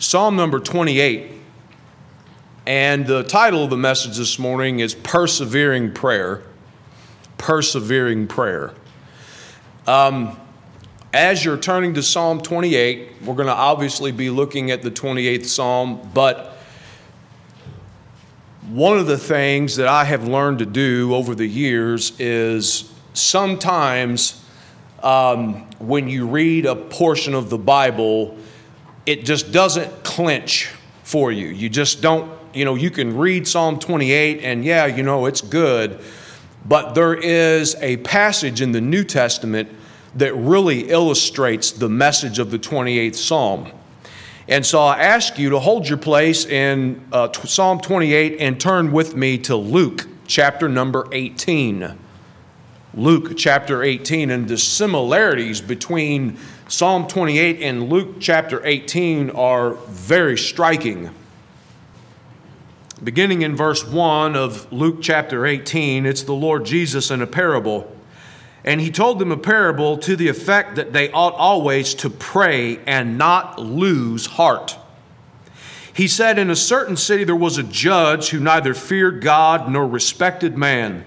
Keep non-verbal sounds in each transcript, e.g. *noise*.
Psalm number 28. And the title of the message this morning is Persevering Prayer. Persevering Prayer. Um, as you're turning to Psalm 28, we're going to obviously be looking at the 28th Psalm, but one of the things that I have learned to do over the years is sometimes um, when you read a portion of the Bible, it just doesn't clinch for you. You just don't, you know, you can read Psalm 28 and yeah, you know, it's good, but there is a passage in the New Testament that really illustrates the message of the 28th Psalm. And so I ask you to hold your place in uh, Psalm 28 and turn with me to Luke chapter number 18. Luke chapter 18 and the similarities between Psalm 28 and Luke chapter 18 are very striking. Beginning in verse 1 of Luke chapter 18, it's the Lord Jesus in a parable. And he told them a parable to the effect that they ought always to pray and not lose heart. He said, In a certain city there was a judge who neither feared God nor respected man.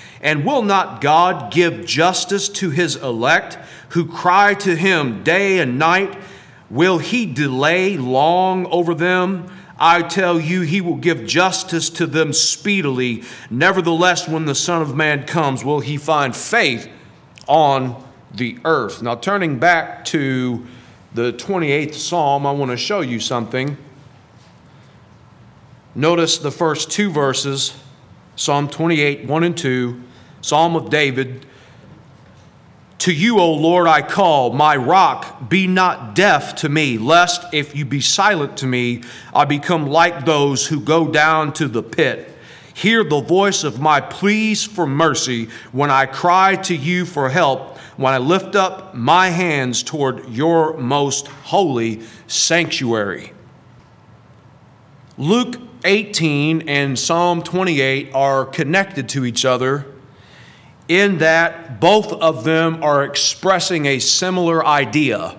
And will not God give justice to his elect who cry to him day and night? Will he delay long over them? I tell you, he will give justice to them speedily. Nevertheless, when the Son of Man comes, will he find faith on the earth? Now, turning back to the 28th Psalm, I want to show you something. Notice the first two verses Psalm 28, 1 and 2, Psalm of David. To you, O Lord, I call, my rock, be not deaf to me, lest if you be silent to me, I become like those who go down to the pit. Hear the voice of my pleas for mercy when I cry to you for help, when I lift up my hands toward your most holy sanctuary. Luke 18 and Psalm 28 are connected to each other in that both of them are expressing a similar idea.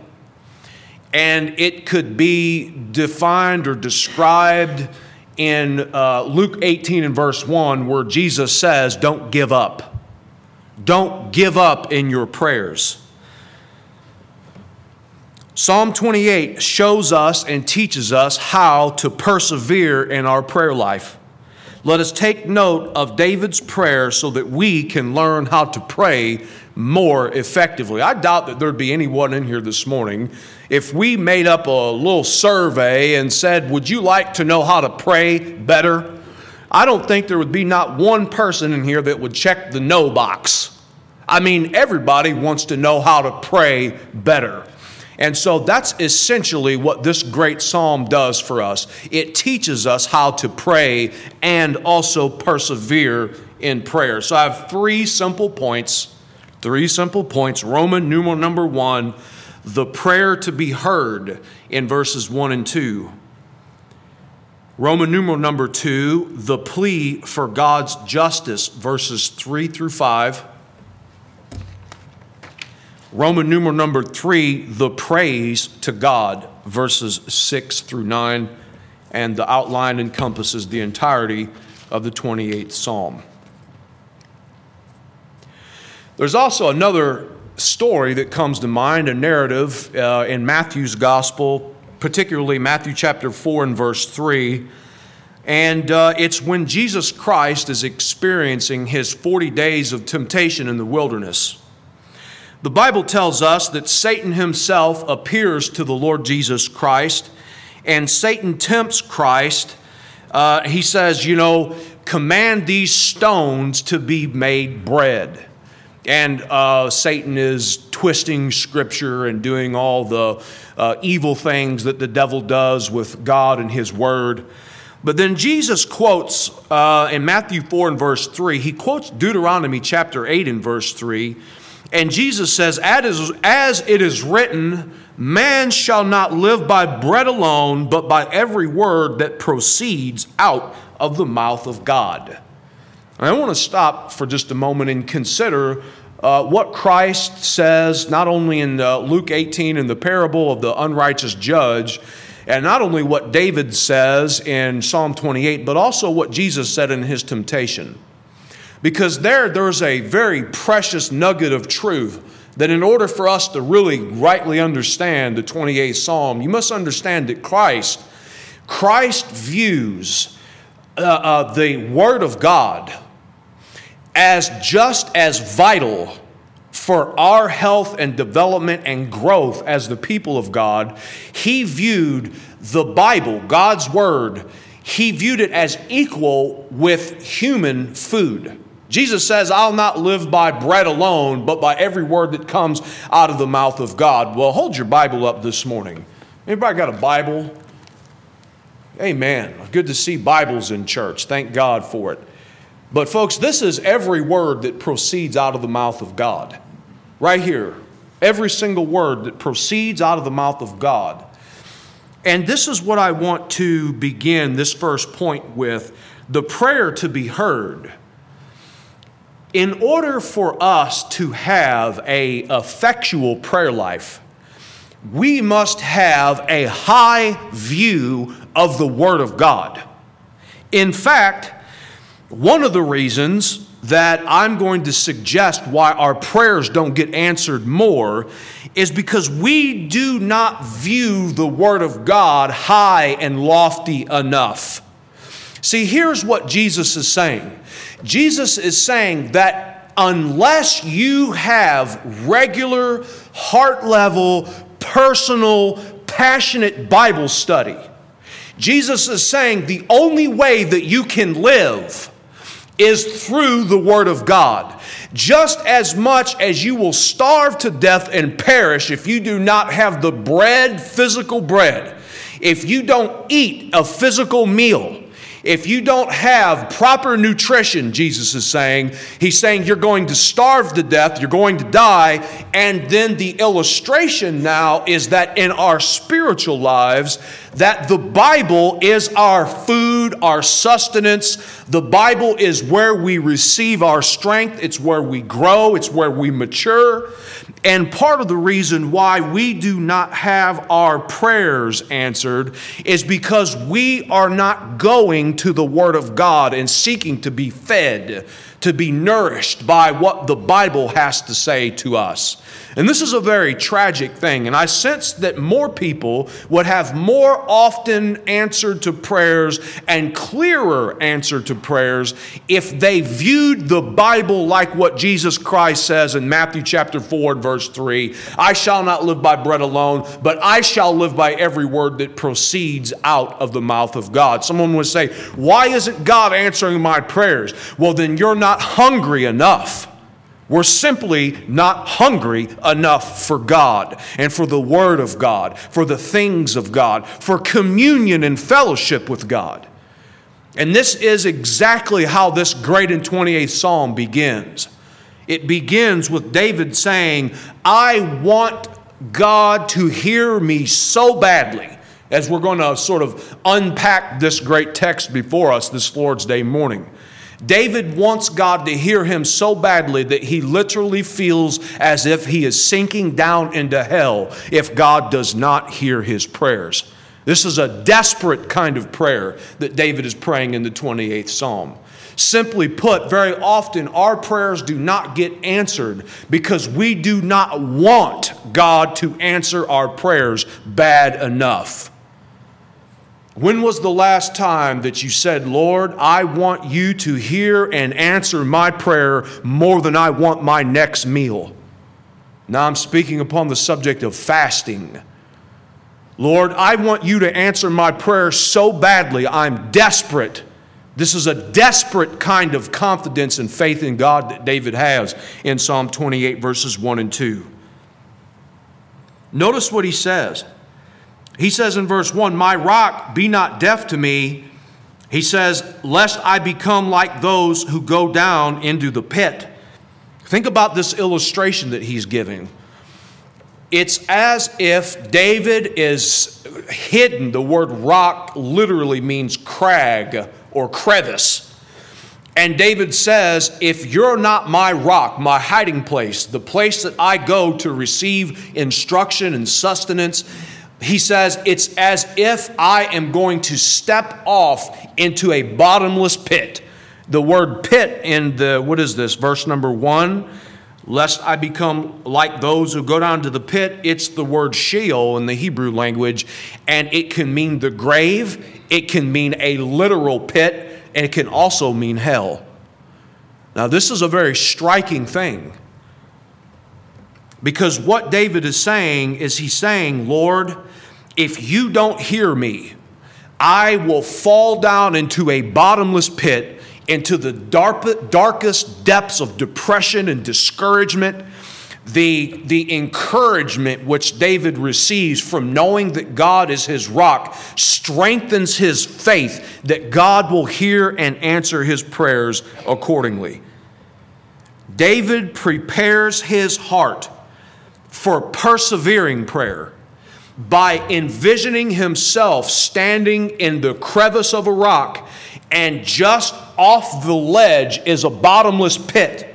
And it could be defined or described in uh, Luke 18 and verse 1, where Jesus says, Don't give up. Don't give up in your prayers. Psalm 28 shows us and teaches us how to persevere in our prayer life. Let us take note of David's prayer so that we can learn how to pray more effectively. I doubt that there'd be anyone in here this morning if we made up a little survey and said, Would you like to know how to pray better? I don't think there would be not one person in here that would check the no box. I mean, everybody wants to know how to pray better. And so that's essentially what this great psalm does for us. It teaches us how to pray and also persevere in prayer. So I have three simple points. Three simple points. Roman numeral number one, the prayer to be heard in verses one and two. Roman numeral number two, the plea for God's justice, verses three through five. Roman numeral number three, the praise to God, verses six through nine, and the outline encompasses the entirety of the 28th Psalm. There's also another story that comes to mind, a narrative uh, in Matthew's Gospel, particularly Matthew chapter 4 and verse 3. And uh, it's when Jesus Christ is experiencing his 40 days of temptation in the wilderness. The Bible tells us that Satan himself appears to the Lord Jesus Christ, and Satan tempts Christ. Uh, he says, You know, command these stones to be made bread. And uh, Satan is twisting scripture and doing all the uh, evil things that the devil does with God and his word. But then Jesus quotes uh, in Matthew 4 and verse 3, he quotes Deuteronomy chapter 8 and verse 3. And Jesus says, As, it is written, man shall not live by bread alone, but by every word that proceeds out of the mouth of God. And I want to stop for just a moment and consider uh, what Christ says, not only in uh, Luke 18 in the parable of the unrighteous judge, and not only what David says in Psalm 28, but also what Jesus said in his temptation. Because there, there's a very precious nugget of truth that in order for us to really rightly understand the 28th Psalm, you must understand that Christ, Christ views uh, uh, the Word of God as just as vital for our health and development and growth as the people of God, he viewed the Bible, God's Word, he viewed it as equal with human food. Jesus says, I'll not live by bread alone, but by every word that comes out of the mouth of God. Well, hold your Bible up this morning. Anybody got a Bible? Amen. Good to see Bibles in church. Thank God for it. But, folks, this is every word that proceeds out of the mouth of God. Right here. Every single word that proceeds out of the mouth of God. And this is what I want to begin this first point with the prayer to be heard. In order for us to have a effectual prayer life, we must have a high view of the Word of God. In fact, one of the reasons that I'm going to suggest why our prayers don't get answered more is because we do not view the Word of God high and lofty enough. See, here's what Jesus is saying Jesus is saying that unless you have regular, heart level, personal, passionate Bible study, Jesus is saying the only way that you can live is through the Word of God. Just as much as you will starve to death and perish if you do not have the bread, physical bread, if you don't eat a physical meal, if you don't have proper nutrition, Jesus is saying, He's saying you're going to starve to death, you're going to die. And then the illustration now is that in our spiritual lives, that the Bible is our food, our sustenance. The Bible is where we receive our strength, it's where we grow, it's where we mature. And part of the reason why we do not have our prayers answered is because we are not going to the Word of God and seeking to be fed, to be nourished by what the Bible has to say to us. And this is a very tragic thing. And I sense that more people would have more often answered to prayers and clearer answer to prayers if they viewed the Bible like what Jesus Christ says in Matthew chapter 4 and verse 3 I shall not live by bread alone, but I shall live by every word that proceeds out of the mouth of God. Someone would say, Why isn't God answering my prayers? Well, then you're not hungry enough. We're simply not hungry enough for God and for the Word of God, for the things of God, for communion and fellowship with God. And this is exactly how this great and 28th Psalm begins. It begins with David saying, I want God to hear me so badly, as we're going to sort of unpack this great text before us this Lord's Day morning. David wants God to hear him so badly that he literally feels as if he is sinking down into hell if God does not hear his prayers. This is a desperate kind of prayer that David is praying in the 28th Psalm. Simply put, very often our prayers do not get answered because we do not want God to answer our prayers bad enough. When was the last time that you said, Lord, I want you to hear and answer my prayer more than I want my next meal? Now I'm speaking upon the subject of fasting. Lord, I want you to answer my prayer so badly, I'm desperate. This is a desperate kind of confidence and faith in God that David has in Psalm 28, verses 1 and 2. Notice what he says. He says in verse 1 My rock, be not deaf to me, He says, Lest I become like those who go down into the pit. Think about this illustration that he's giving. It's as if David is hidden. The word rock literally means crag or crevice. And David says, If you're not my rock, my hiding place, the place that I go to receive instruction and sustenance, he says, It's as if I am going to step off into a bottomless pit. The word pit in the, what is this, verse number one? Lest I become like those who go down to the pit, it's the word Sheol in the Hebrew language, and it can mean the grave, it can mean a literal pit and it can also mean hell. Now, this is a very striking thing because what David is saying is he's saying, Lord, if you don't hear me, I will fall down into a bottomless pit, into the dark, darkest depths of depression and discouragement the, the encouragement which David receives from knowing that God is his rock strengthens his faith that God will hear and answer his prayers accordingly. David prepares his heart for persevering prayer by envisioning himself standing in the crevice of a rock, and just off the ledge is a bottomless pit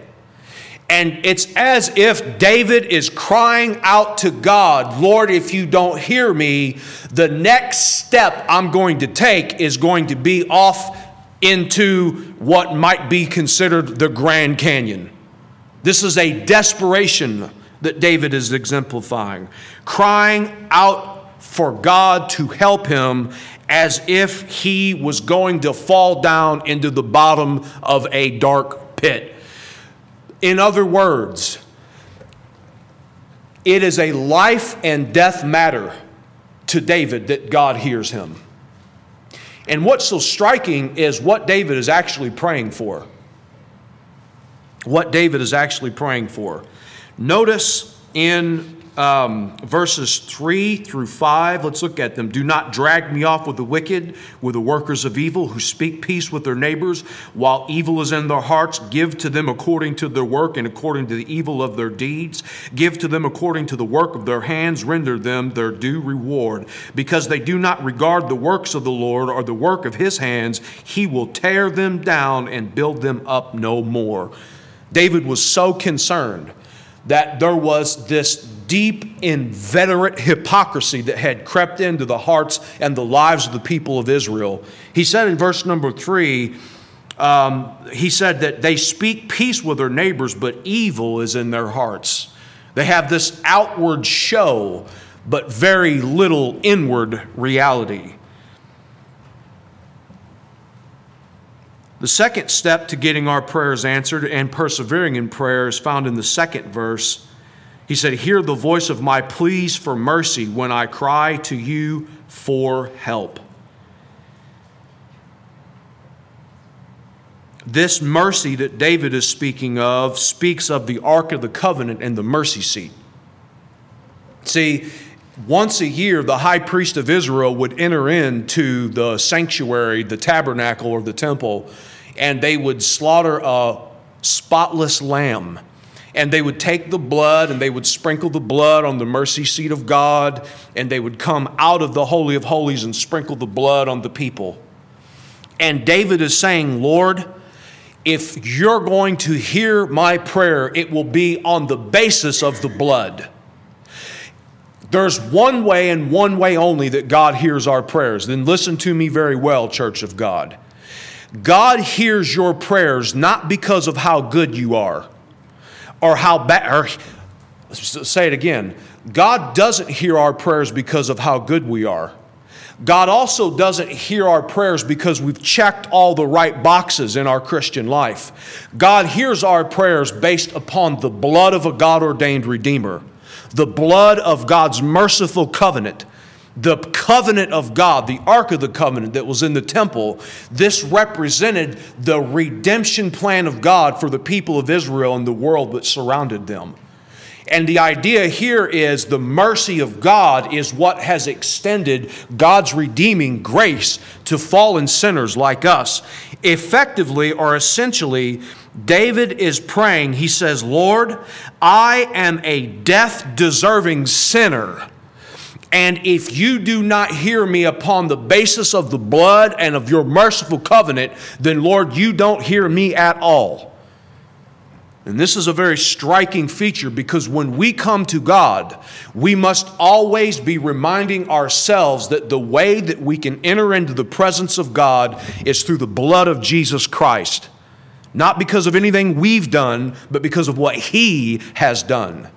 and it's as if David is crying out to God, Lord, if you don't hear me, the next step I'm going to take is going to be off into what might be considered the Grand Canyon. This is a desperation that David is exemplifying, crying out for God to help him as if he was going to fall down into the bottom of a dark pit. In other words, it is a life and death matter to David that God hears him. And what's so striking is what David is actually praying for. What David is actually praying for. Notice in um, verses 3 through 5. Let's look at them. Do not drag me off with the wicked, with the workers of evil who speak peace with their neighbors while evil is in their hearts. Give to them according to their work and according to the evil of their deeds. Give to them according to the work of their hands. Render them their due reward. Because they do not regard the works of the Lord or the work of his hands, he will tear them down and build them up no more. David was so concerned that there was this deep, inveterate hypocrisy that had crept into the hearts and the lives of the people of Israel. He said in verse number three, um, he said that they speak peace with their neighbors, but evil is in their hearts. They have this outward show, but very little inward reality. The second step to getting our prayers answered and persevering in prayer is found in the second verse he said, Hear the voice of my pleas for mercy when I cry to you for help. This mercy that David is speaking of speaks of the Ark of the Covenant and the mercy seat. See, once a year, the high priest of Israel would enter into the sanctuary, the tabernacle, or the temple, and they would slaughter a spotless lamb and they would take the blood and they would sprinkle the blood on the mercy seat of God, and they would come out of the Holy of Holies and sprinkle the blood on the people. And David is saying, Lord, if you're going to hear my prayer, it will be on the basis of the blood. There's one way and one way only that God hears our prayers. Then listen to me very well, Church of God. God hears your prayers not because of how good you are or how bad, or say it again. God doesn't hear our prayers because of how good we are. God also doesn't hear our prayers because we've checked all the right boxes in our Christian life. God hears our prayers based upon the blood of a God ordained Redeemer, the blood of God's merciful covenant the covenant of God, the Ark of the Covenant that was in the temple, this represented the redemption plan of God for the people of Israel and the world that surrounded them. And the idea here is the mercy of God is what has extended God's redeeming grace to fallen sinners like us. Effectively or essentially, David is praying. He says, Lord, I am a death deserving sinner. And if you do not hear me upon the basis of the blood and of your merciful covenant, then Lord, you don't hear me at all. And this is a very striking feature because when we come to God, we must always be reminding ourselves that the way that we can enter into the presence of God is through the blood of Jesus Christ. Not because of anything we've done, but because of what He has done.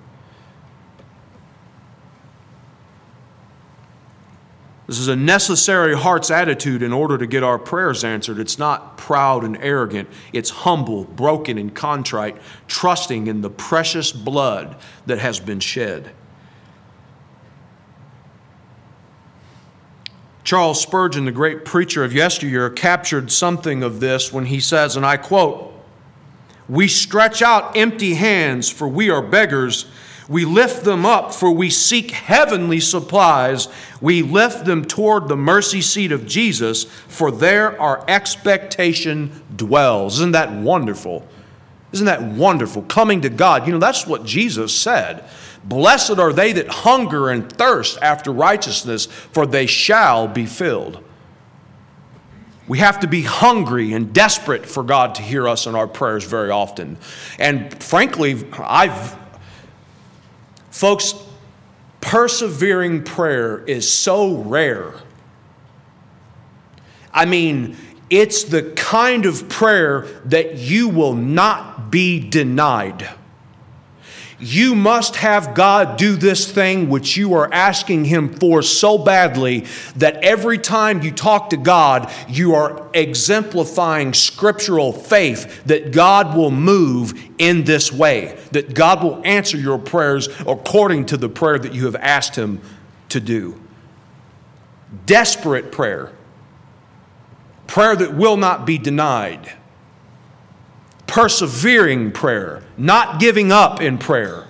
This is a necessary heart's attitude in order to get our prayers answered. It's not proud and arrogant, it's humble, broken, and contrite, trusting in the precious blood that has been shed. Charles Spurgeon, the great preacher of yesteryear, captured something of this when he says, and I quote, We stretch out empty hands, for we are beggars we lift them up, for we seek heavenly supplies. We lift them toward the mercy seat of Jesus, for there our expectation dwells. Isn't that wonderful? Isn't that wonderful? Coming to God. You know, that's what Jesus said. Blessed are they that hunger and thirst after righteousness, for they shall be filled. We have to be hungry and desperate for God to hear us in our prayers very often. And frankly, I've Folks, persevering prayer is so rare. I mean, it's the kind of prayer that you will not be denied you must have God do this thing which you are asking Him for so badly that every time you talk to God, you are exemplifying scriptural faith that God will move in this way, that God will answer your prayers according to the prayer that you have asked Him to do. Desperate prayer, prayer that will not be denied persevering prayer, not giving up in prayer.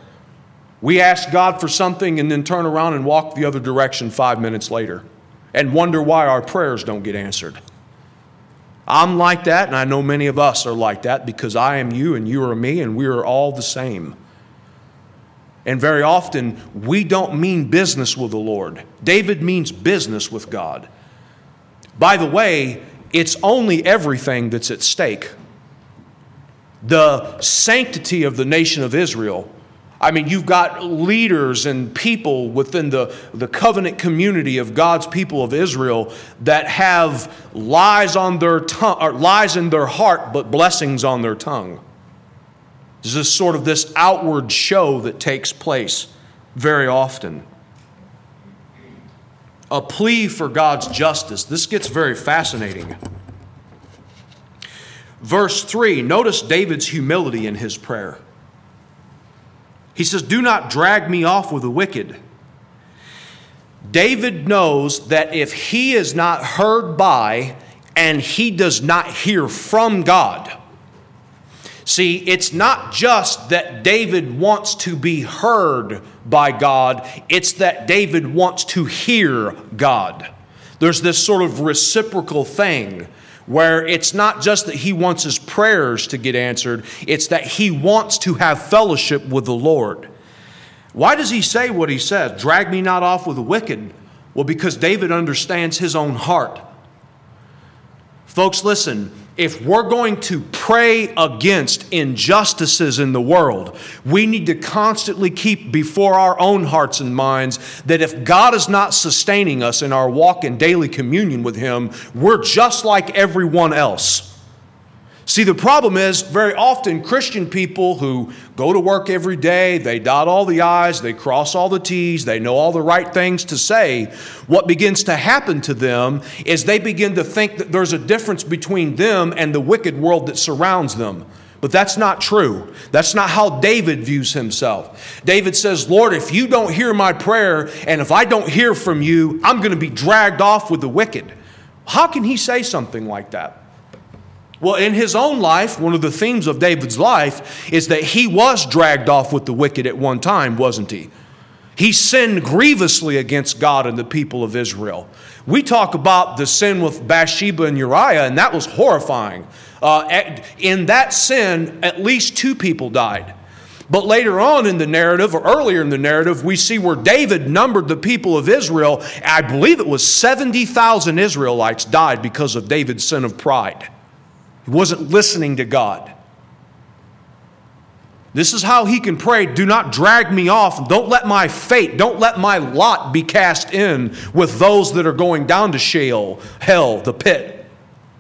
We ask God for something and then turn around and walk the other direction five minutes later and wonder why our prayers don't get answered. I'm like that, and I know many of us are like that because I am you and you are me, and we are all the same. And very often, we don't mean business with the Lord. David means business with God. By the way, it's only everything that's at stake the sanctity of the nation of Israel. I mean, you've got leaders and people within the, the covenant community of God's people of Israel that have lies on their tongue, or lies in their heart, but blessings on their tongue. This is sort of this outward show that takes place very often. A plea for God's justice. This gets very fascinating. Verse 3, notice David's humility in his prayer. He says, Do not drag me off with the wicked. David knows that if he is not heard by and he does not hear from God, see, it's not just that David wants to be heard by God, it's that David wants to hear God. There's this sort of reciprocal thing where it's not just that he wants his prayers to get answered, it's that he wants to have fellowship with the Lord. Why does he say what he says? Drag me not off with the wicked. Well, because David understands his own heart. Folks, listen, if we're going to pray against injustices in the world, we need to constantly keep before our own hearts and minds that if God is not sustaining us in our walk in daily communion with Him, we're just like everyone else. See, the problem is very often Christian people who go to work every day, they dot all the I's, they cross all the T's, they know all the right things to say. What begins to happen to them is they begin to think that there's a difference between them and the wicked world that surrounds them. But that's not true. That's not how David views himself. David says, Lord, if you don't hear my prayer and if I don't hear from you, I'm going to be dragged off with the wicked. How can he say something like that? Well, in his own life, one of the themes of David's life is that he was dragged off with the wicked at one time, wasn't he? He sinned grievously against God and the people of Israel. We talk about the sin with Bathsheba and Uriah, and that was horrifying. Uh, in that sin, at least two people died. But later on in the narrative, or earlier in the narrative, we see where David numbered the people of Israel. I believe it was 70,000 Israelites died because of David's sin of pride. Wasn't listening to God. This is how he can pray Do not drag me off. Don't let my fate, don't let my lot be cast in with those that are going down to Sheol, hell, the pit.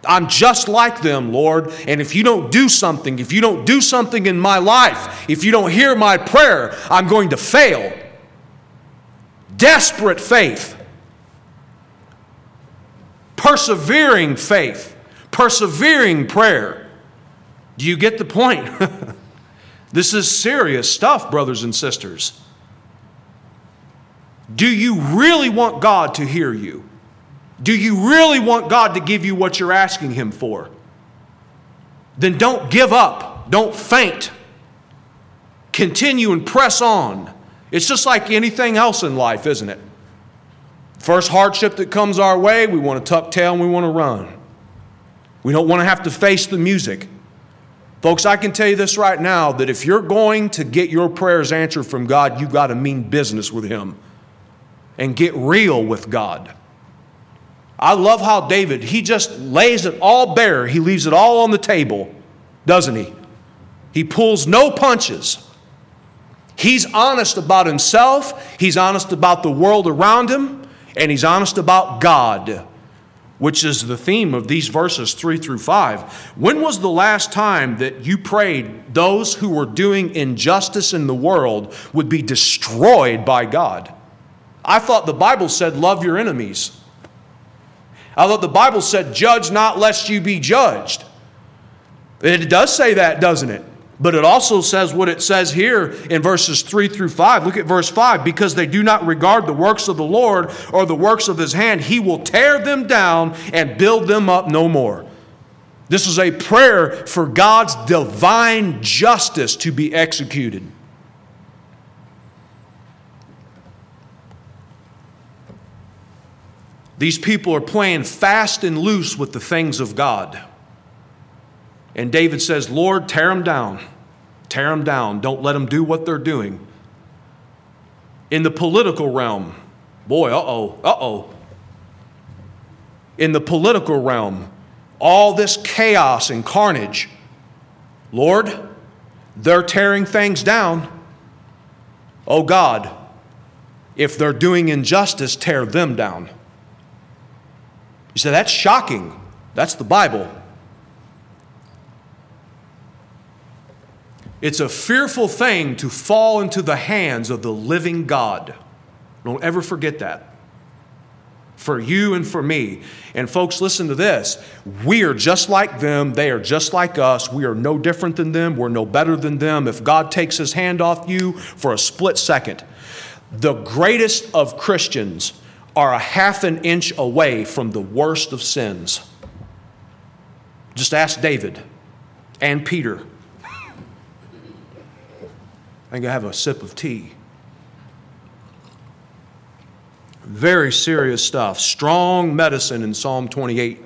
I'm just like them, Lord. And if you don't do something, if you don't do something in my life, if you don't hear my prayer, I'm going to fail. Desperate faith, persevering faith, persevering prayer. Do you get the point? *laughs* This is serious stuff, brothers and sisters. Do you really want God to hear you? Do you really want God to give you what you're asking Him for? Then don't give up, don't faint. Continue and press on. It's just like anything else in life, isn't it? First hardship that comes our way, we want to tuck tail and we want to run. We don't want to have to face the music. Folks, I can tell you this right now that if you're going to get your prayers answered from God, you've got to mean business with Him and get real with God. I love how David, he just lays it all bare. He leaves it all on the table, doesn't he? He pulls no punches. He's honest about himself, he's honest about the world around him, and he's honest about God which is the theme of these verses 3 through 5. When was the last time that you prayed those who were doing injustice in the world would be destroyed by God? I thought the Bible said, Love your enemies. I thought the Bible said, Judge not lest you be judged. It does say that, doesn't it? But it also says what it says here in verses 3 through 5. Look at verse 5. Because they do not regard the works of the Lord or the works of his hand, he will tear them down and build them up no more. This is a prayer for God's divine justice to be executed. These people are playing fast and loose with the things of God. And David says, Lord, tear them down. Tear them down. Don't let them do what they're doing. In the political realm, boy, uh oh, uh oh. In the political realm, all this chaos and carnage, Lord, they're tearing things down. Oh God, if they're doing injustice, tear them down. You say, that's shocking. That's the Bible. It's a fearful thing to fall into the hands of the living God. Don't ever forget that. For you and for me. And folks, listen to this. We are just like them. They are just like us. We are no different than them. We're no better than them. If God takes his hand off you for a split second, the greatest of Christians are a half an inch away from the worst of sins. Just ask David and Peter Think I have a sip of tea. Very serious stuff. Strong medicine in Psalm 28.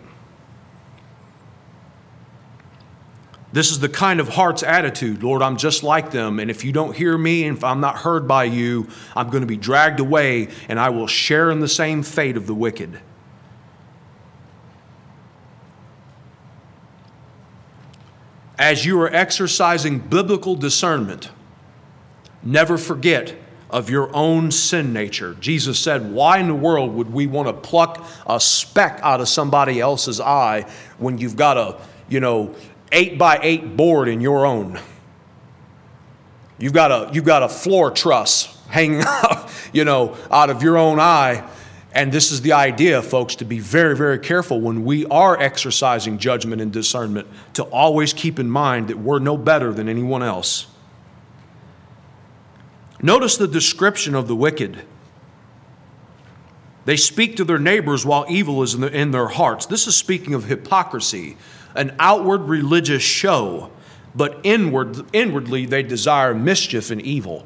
This is the kind of heart's attitude. Lord, I'm just like them. And if you don't hear me, and if I'm not heard by you, I'm going to be dragged away and I will share in the same fate of the wicked. As you are exercising biblical discernment, Never forget of your own sin nature. Jesus said, Why in the world would we want to pluck a speck out of somebody else's eye when you've got a, you know, eight by eight board in your own? You've got a, you've got a floor truss hanging *laughs* out, you know, out of your own eye. And this is the idea, folks, to be very, very careful when we are exercising judgment and discernment, to always keep in mind that we're no better than anyone else. Notice the description of the wicked. They speak to their neighbors while evil is in, the, in their hearts. This is speaking of hypocrisy. an outward religious show, but inward, inwardly they desire mischief and evil.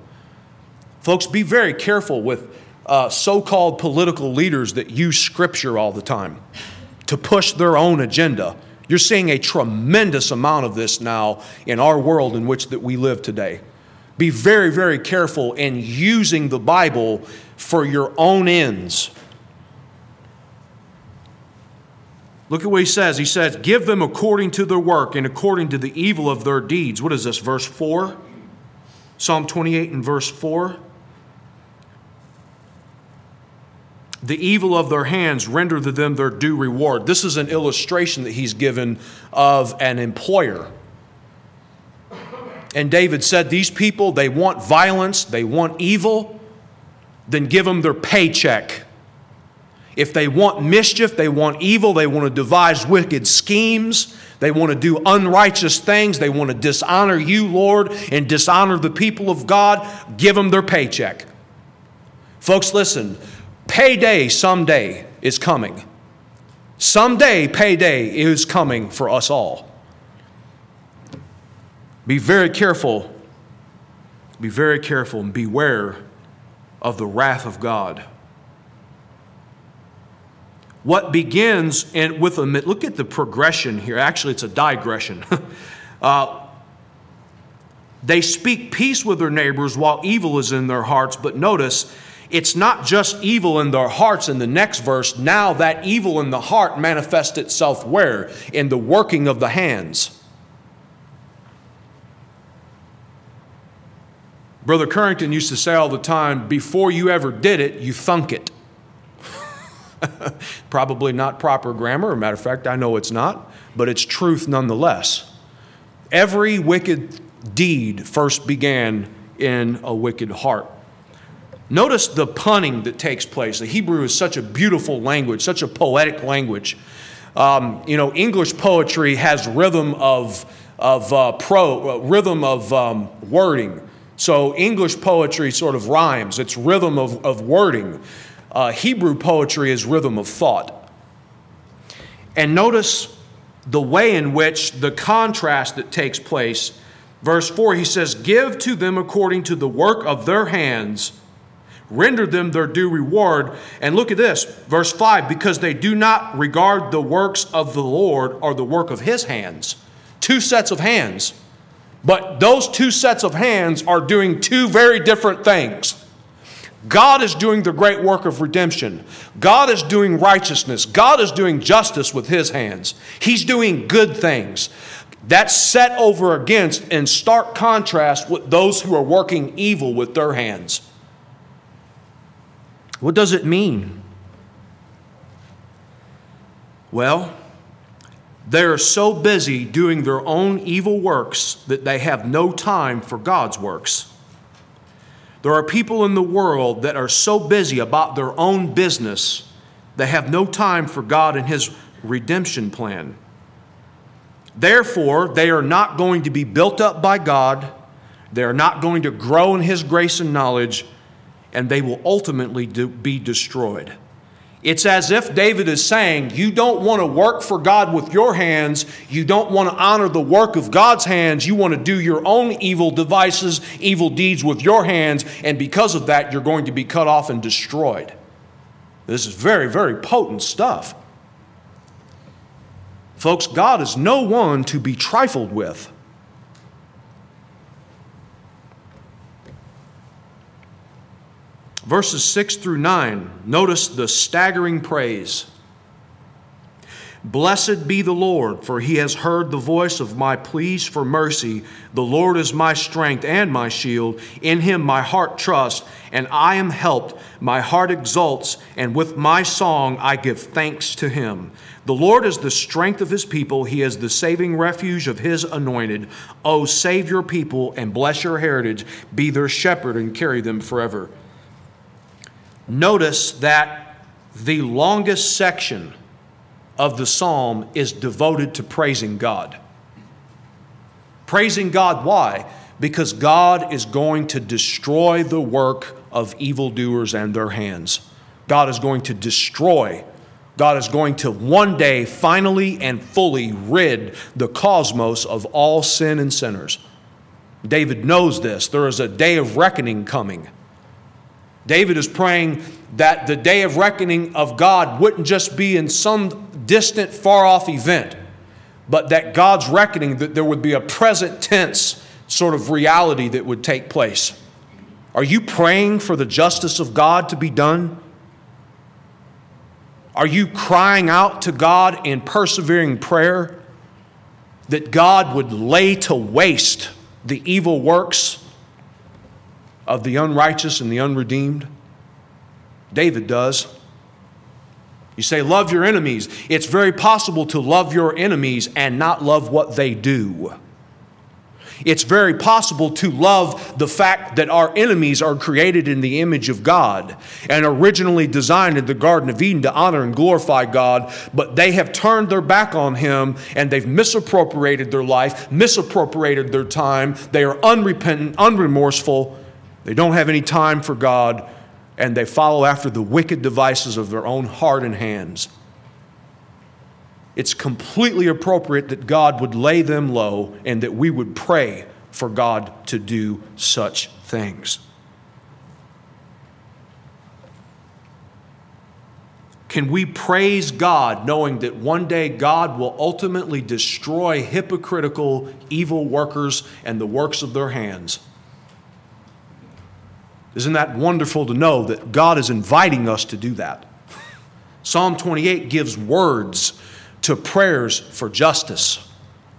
Folks, be very careful with uh, so called political leaders that use scripture all the time to push their own agenda. You're seeing a tremendous amount of this now in our world in which that we live today. Be very, very careful in using the Bible for your own ends. Look at what he says. He says, Give them according to their work and according to the evil of their deeds. What is this, verse 4? Psalm 28 and verse 4. The evil of their hands render to them their due reward. This is an illustration that he's given of an employer. And David said, These people, they want violence, they want evil, then give them their paycheck. If they want mischief, they want evil, they want to devise wicked schemes, they want to do unrighteous things, they want to dishonor you, Lord, and dishonor the people of God, give them their paycheck. Folks, listen, payday someday is coming. Someday, payday is coming for us all. Be very careful. Be very careful and beware of the wrath of God what begins and with a look at the progression here. Actually, it's a digression. *laughs* uh, they speak peace with their neighbors while evil is in their hearts, but notice it's not just evil in their hearts in the next verse. Now that evil in the heart manifests itself where? In the working of the hands. Brother Currington used to say all the time before you ever did it, you thunk it. *laughs* Probably not proper grammar. A matter of fact, I know it's not, but it's truth nonetheless. Every wicked deed first began in a wicked heart. Notice the punning that takes place. The Hebrew is such a beautiful language, such a poetic language. Um, you know, English poetry has rhythm of, of uh, pro, uh, rhythm of um, wording. So English poetry sort of rhymes. It's rhythm of, of wording. Uh, Hebrew poetry is rhythm of thought. And notice the way in which the contrast that takes place. Verse 4, he says, Give to them according to the work of their hands, render them their due reward. And look at this, verse 5, because they do not regard the works of the Lord or the work of his hands. Two sets of hands. But those two sets of hands are doing two very different things. God is doing the great work of redemption. God is doing righteousness. God is doing justice with his hands. He's doing good things. That's set over against in stark contrast with those who are working evil with their hands. What does it mean? Well, they are so busy doing their own evil works that they have no time for God's works. There are people in the world that are so busy about their own business, they have no time for God and His redemption plan. Therefore, they are not going to be built up by God, they are not going to grow in His grace and knowledge, and they will ultimately be destroyed. It's as if David is saying, You don't want to work for God with your hands. You don't want to honor the work of God's hands. You want to do your own evil devices, evil deeds with your hands. And because of that, you're going to be cut off and destroyed. This is very, very potent stuff. Folks, God is no one to be trifled with. Verses 6 through 9, notice the staggering praise. Blessed be the Lord, for he has heard the voice of my pleas for mercy. The Lord is my strength and my shield. In him my heart trusts, and I am helped. My heart exults, and with my song I give thanks to him. The Lord is the strength of his people. He is the saving refuge of his anointed. Oh, save your people and bless your heritage. Be their shepherd and carry them forever notice that the longest section of the psalm is devoted to praising God. Praising God, why? Because God is going to destroy the work of evildoers and their hands. God is going to destroy God is going to one day finally and fully rid the cosmos of all sin and sinners. David knows this. There is a day of reckoning coming. David is praying that the day of reckoning of God wouldn't just be in some distant, far off event, but that God's reckoning, that there would be a present tense sort of reality that would take place. Are you praying for the justice of God to be done? Are you crying out to God in persevering prayer that God would lay to waste the evil works of the unrighteous and the unredeemed? David does. You say, love your enemies. It's very possible to love your enemies and not love what they do. It's very possible to love the fact that our enemies are created in the image of God and originally designed in the Garden of Eden to honor and glorify God, but they have turned their back on Him and they've misappropriated their life, misappropriated their time. They are unrepentant, unremorseful. They don't have any time for God and they follow after the wicked devices of their own heart and hands it's completely appropriate that God would lay them low and that we would pray for God to do such things. Can we praise God knowing that one day God will ultimately destroy hypocritical, evil workers and the works of their hands? Isn't that wonderful to know that God is inviting us to do that? Psalm 28 gives words to prayers for justice,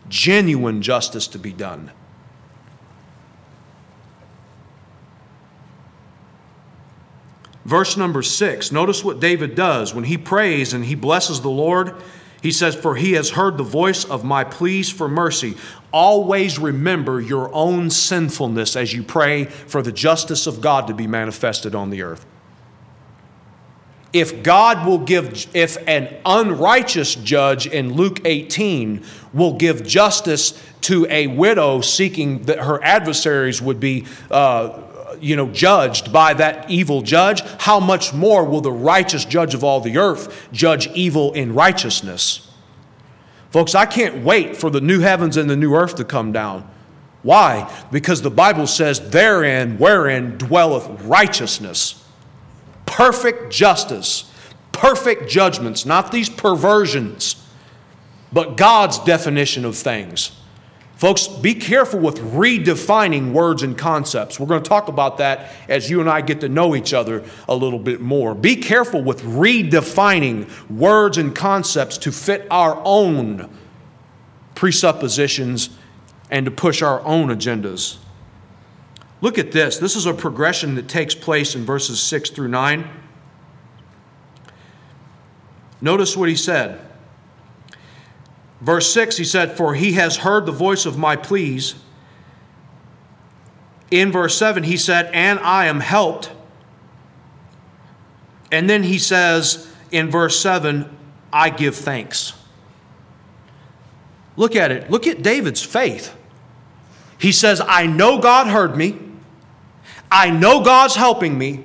genuine justice to be done. Verse number six, notice what David does. When he prays and he blesses the Lord, he says, For he has heard the voice of my pleas for mercy. Always remember your own sinfulness as you pray for the justice of God to be manifested on the earth if God will give, if an unrighteous judge in Luke 18 will give justice to a widow seeking that her adversaries would be, uh, you know, judged by that evil judge, how much more will the righteous judge of all the earth judge evil in righteousness? Folks, I can't wait for the new heavens and the new earth to come down. Why? Because the Bible says, therein, wherein dwelleth righteousness perfect justice, perfect judgments, not these perversions, but God's definition of things. Folks, be careful with redefining words and concepts. We're going to talk about that as you and I get to know each other a little bit more. Be careful with redefining words and concepts to fit our own presuppositions and to push our own agendas. Look at this. This is a progression that takes place in verses 6 through 9. Notice what he said. Verse 6, he said, For he has heard the voice of my pleas. In verse 7, he said, And I am helped. And then he says in verse 7, I give thanks. Look at it. Look at David's faith. He says, I know God heard me. I know God's helping me,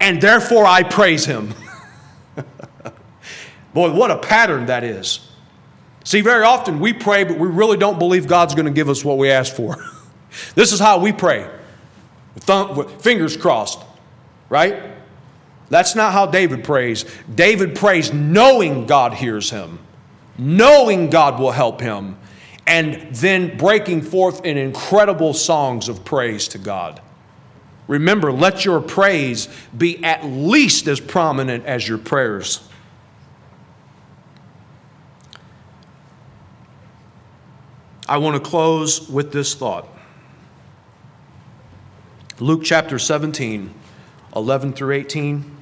and therefore I praise Him. *laughs* Boy, what a pattern that is. See, very often we pray, but we really don't believe God's going to give us what we ask for. *laughs* this is how we pray thumb, fingers crossed, right? That's not how David prays. David prays knowing God hears him, knowing God will help him, and then breaking forth in incredible songs of praise to God. Remember, let your praise be at least as prominent as your prayers. I want to close with this thought. Luke chapter 17, 11 through 18.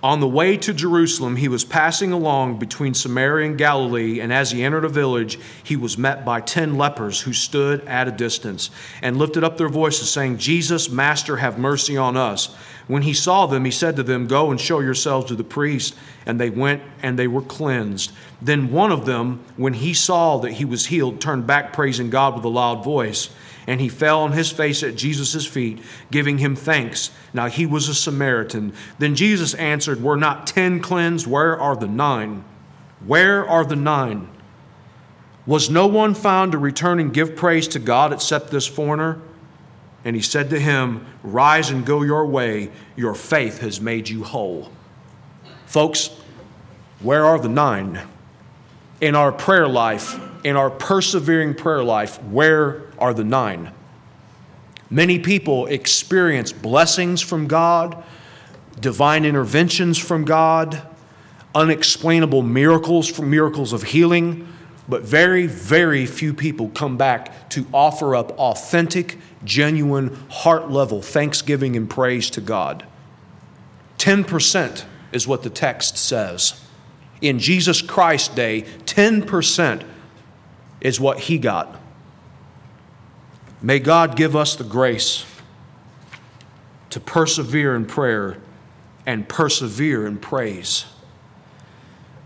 On the way to Jerusalem, he was passing along between Samaria and Galilee, and as he entered a village, he was met by ten lepers who stood at a distance and lifted up their voices, saying, Jesus, Master, have mercy on us. When he saw them, he said to them, Go and show yourselves to the priest. And they went and they were cleansed. Then one of them, when he saw that he was healed, turned back, praising God with a loud voice. and he fell on his face at Jesus' feet, giving him thanks. Now he was a Samaritan. Then Jesus answered, Were not ten cleansed? Where are the nine? Where are the nine? Was no one found to return and give praise to God except this foreigner? And he said to him, Rise and go your way. Your faith has made you whole. Folks, where are the nine? In our prayer life, in our persevering prayer life, where are the nine? Many people experience blessings from God, divine interventions from God, unexplainable miracles from miracles of healing, but very, very few people come back to offer up authentic, genuine, heart level thanksgiving and praise to God. 10% is what the text says. In Jesus Christ's day, 10% is what he got. May God give us the grace to persevere in prayer and persevere in praise.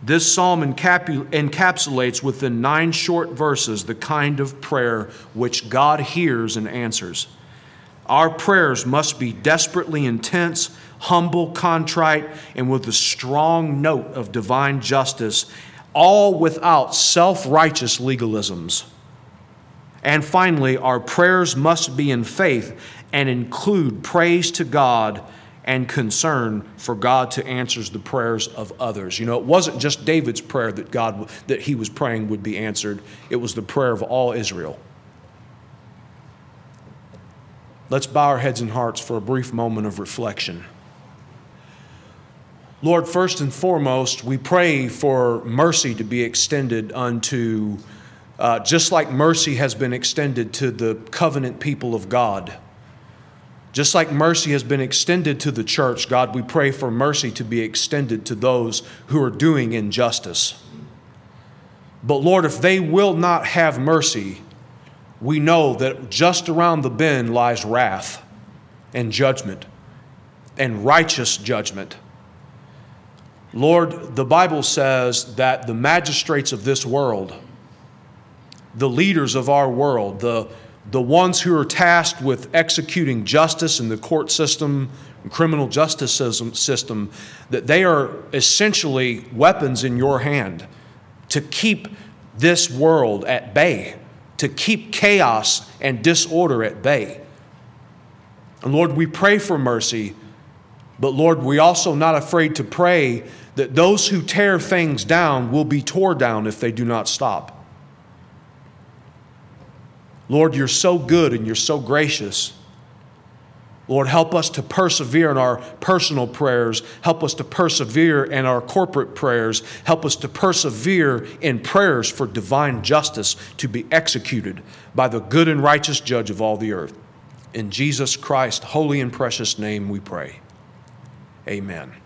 This psalm encapsulates within nine short verses the kind of prayer which God hears and answers. Our prayers must be desperately intense, humble, contrite, and with a strong note of divine justice, all without self righteous legalisms. And finally, our prayers must be in faith and include praise to God and concern for God to answer the prayers of others. You know, it wasn't just David's prayer that God that he was praying would be answered. It was the prayer of all Israel. Let's bow our heads and hearts for a brief moment of reflection. Lord, first and foremost, we pray for mercy to be extended unto, uh, just like mercy has been extended to the covenant people of God. Just like mercy has been extended to the church, God, we pray for mercy to be extended to those who are doing injustice. But Lord, if they will not have mercy, we know that just around the bend lies wrath and judgment and righteous judgment. Lord, the Bible says that the magistrates of this world, the leaders of our world, the the ones who are tasked with executing justice in the court system, and criminal justice system, that they are essentially weapons in your hand to keep this world at bay, to keep chaos and disorder at bay. And Lord, we pray for mercy, but Lord, we also not afraid to pray that those who tear things down will be torn down if they do not stop. Lord, you're so good and you're so gracious. Lord, help us to persevere in our personal prayers. Help us to persevere in our corporate prayers. Help us to persevere in prayers for divine justice to be executed by the good and righteous judge of all the earth. In Jesus Christ's holy and precious name we pray. Amen.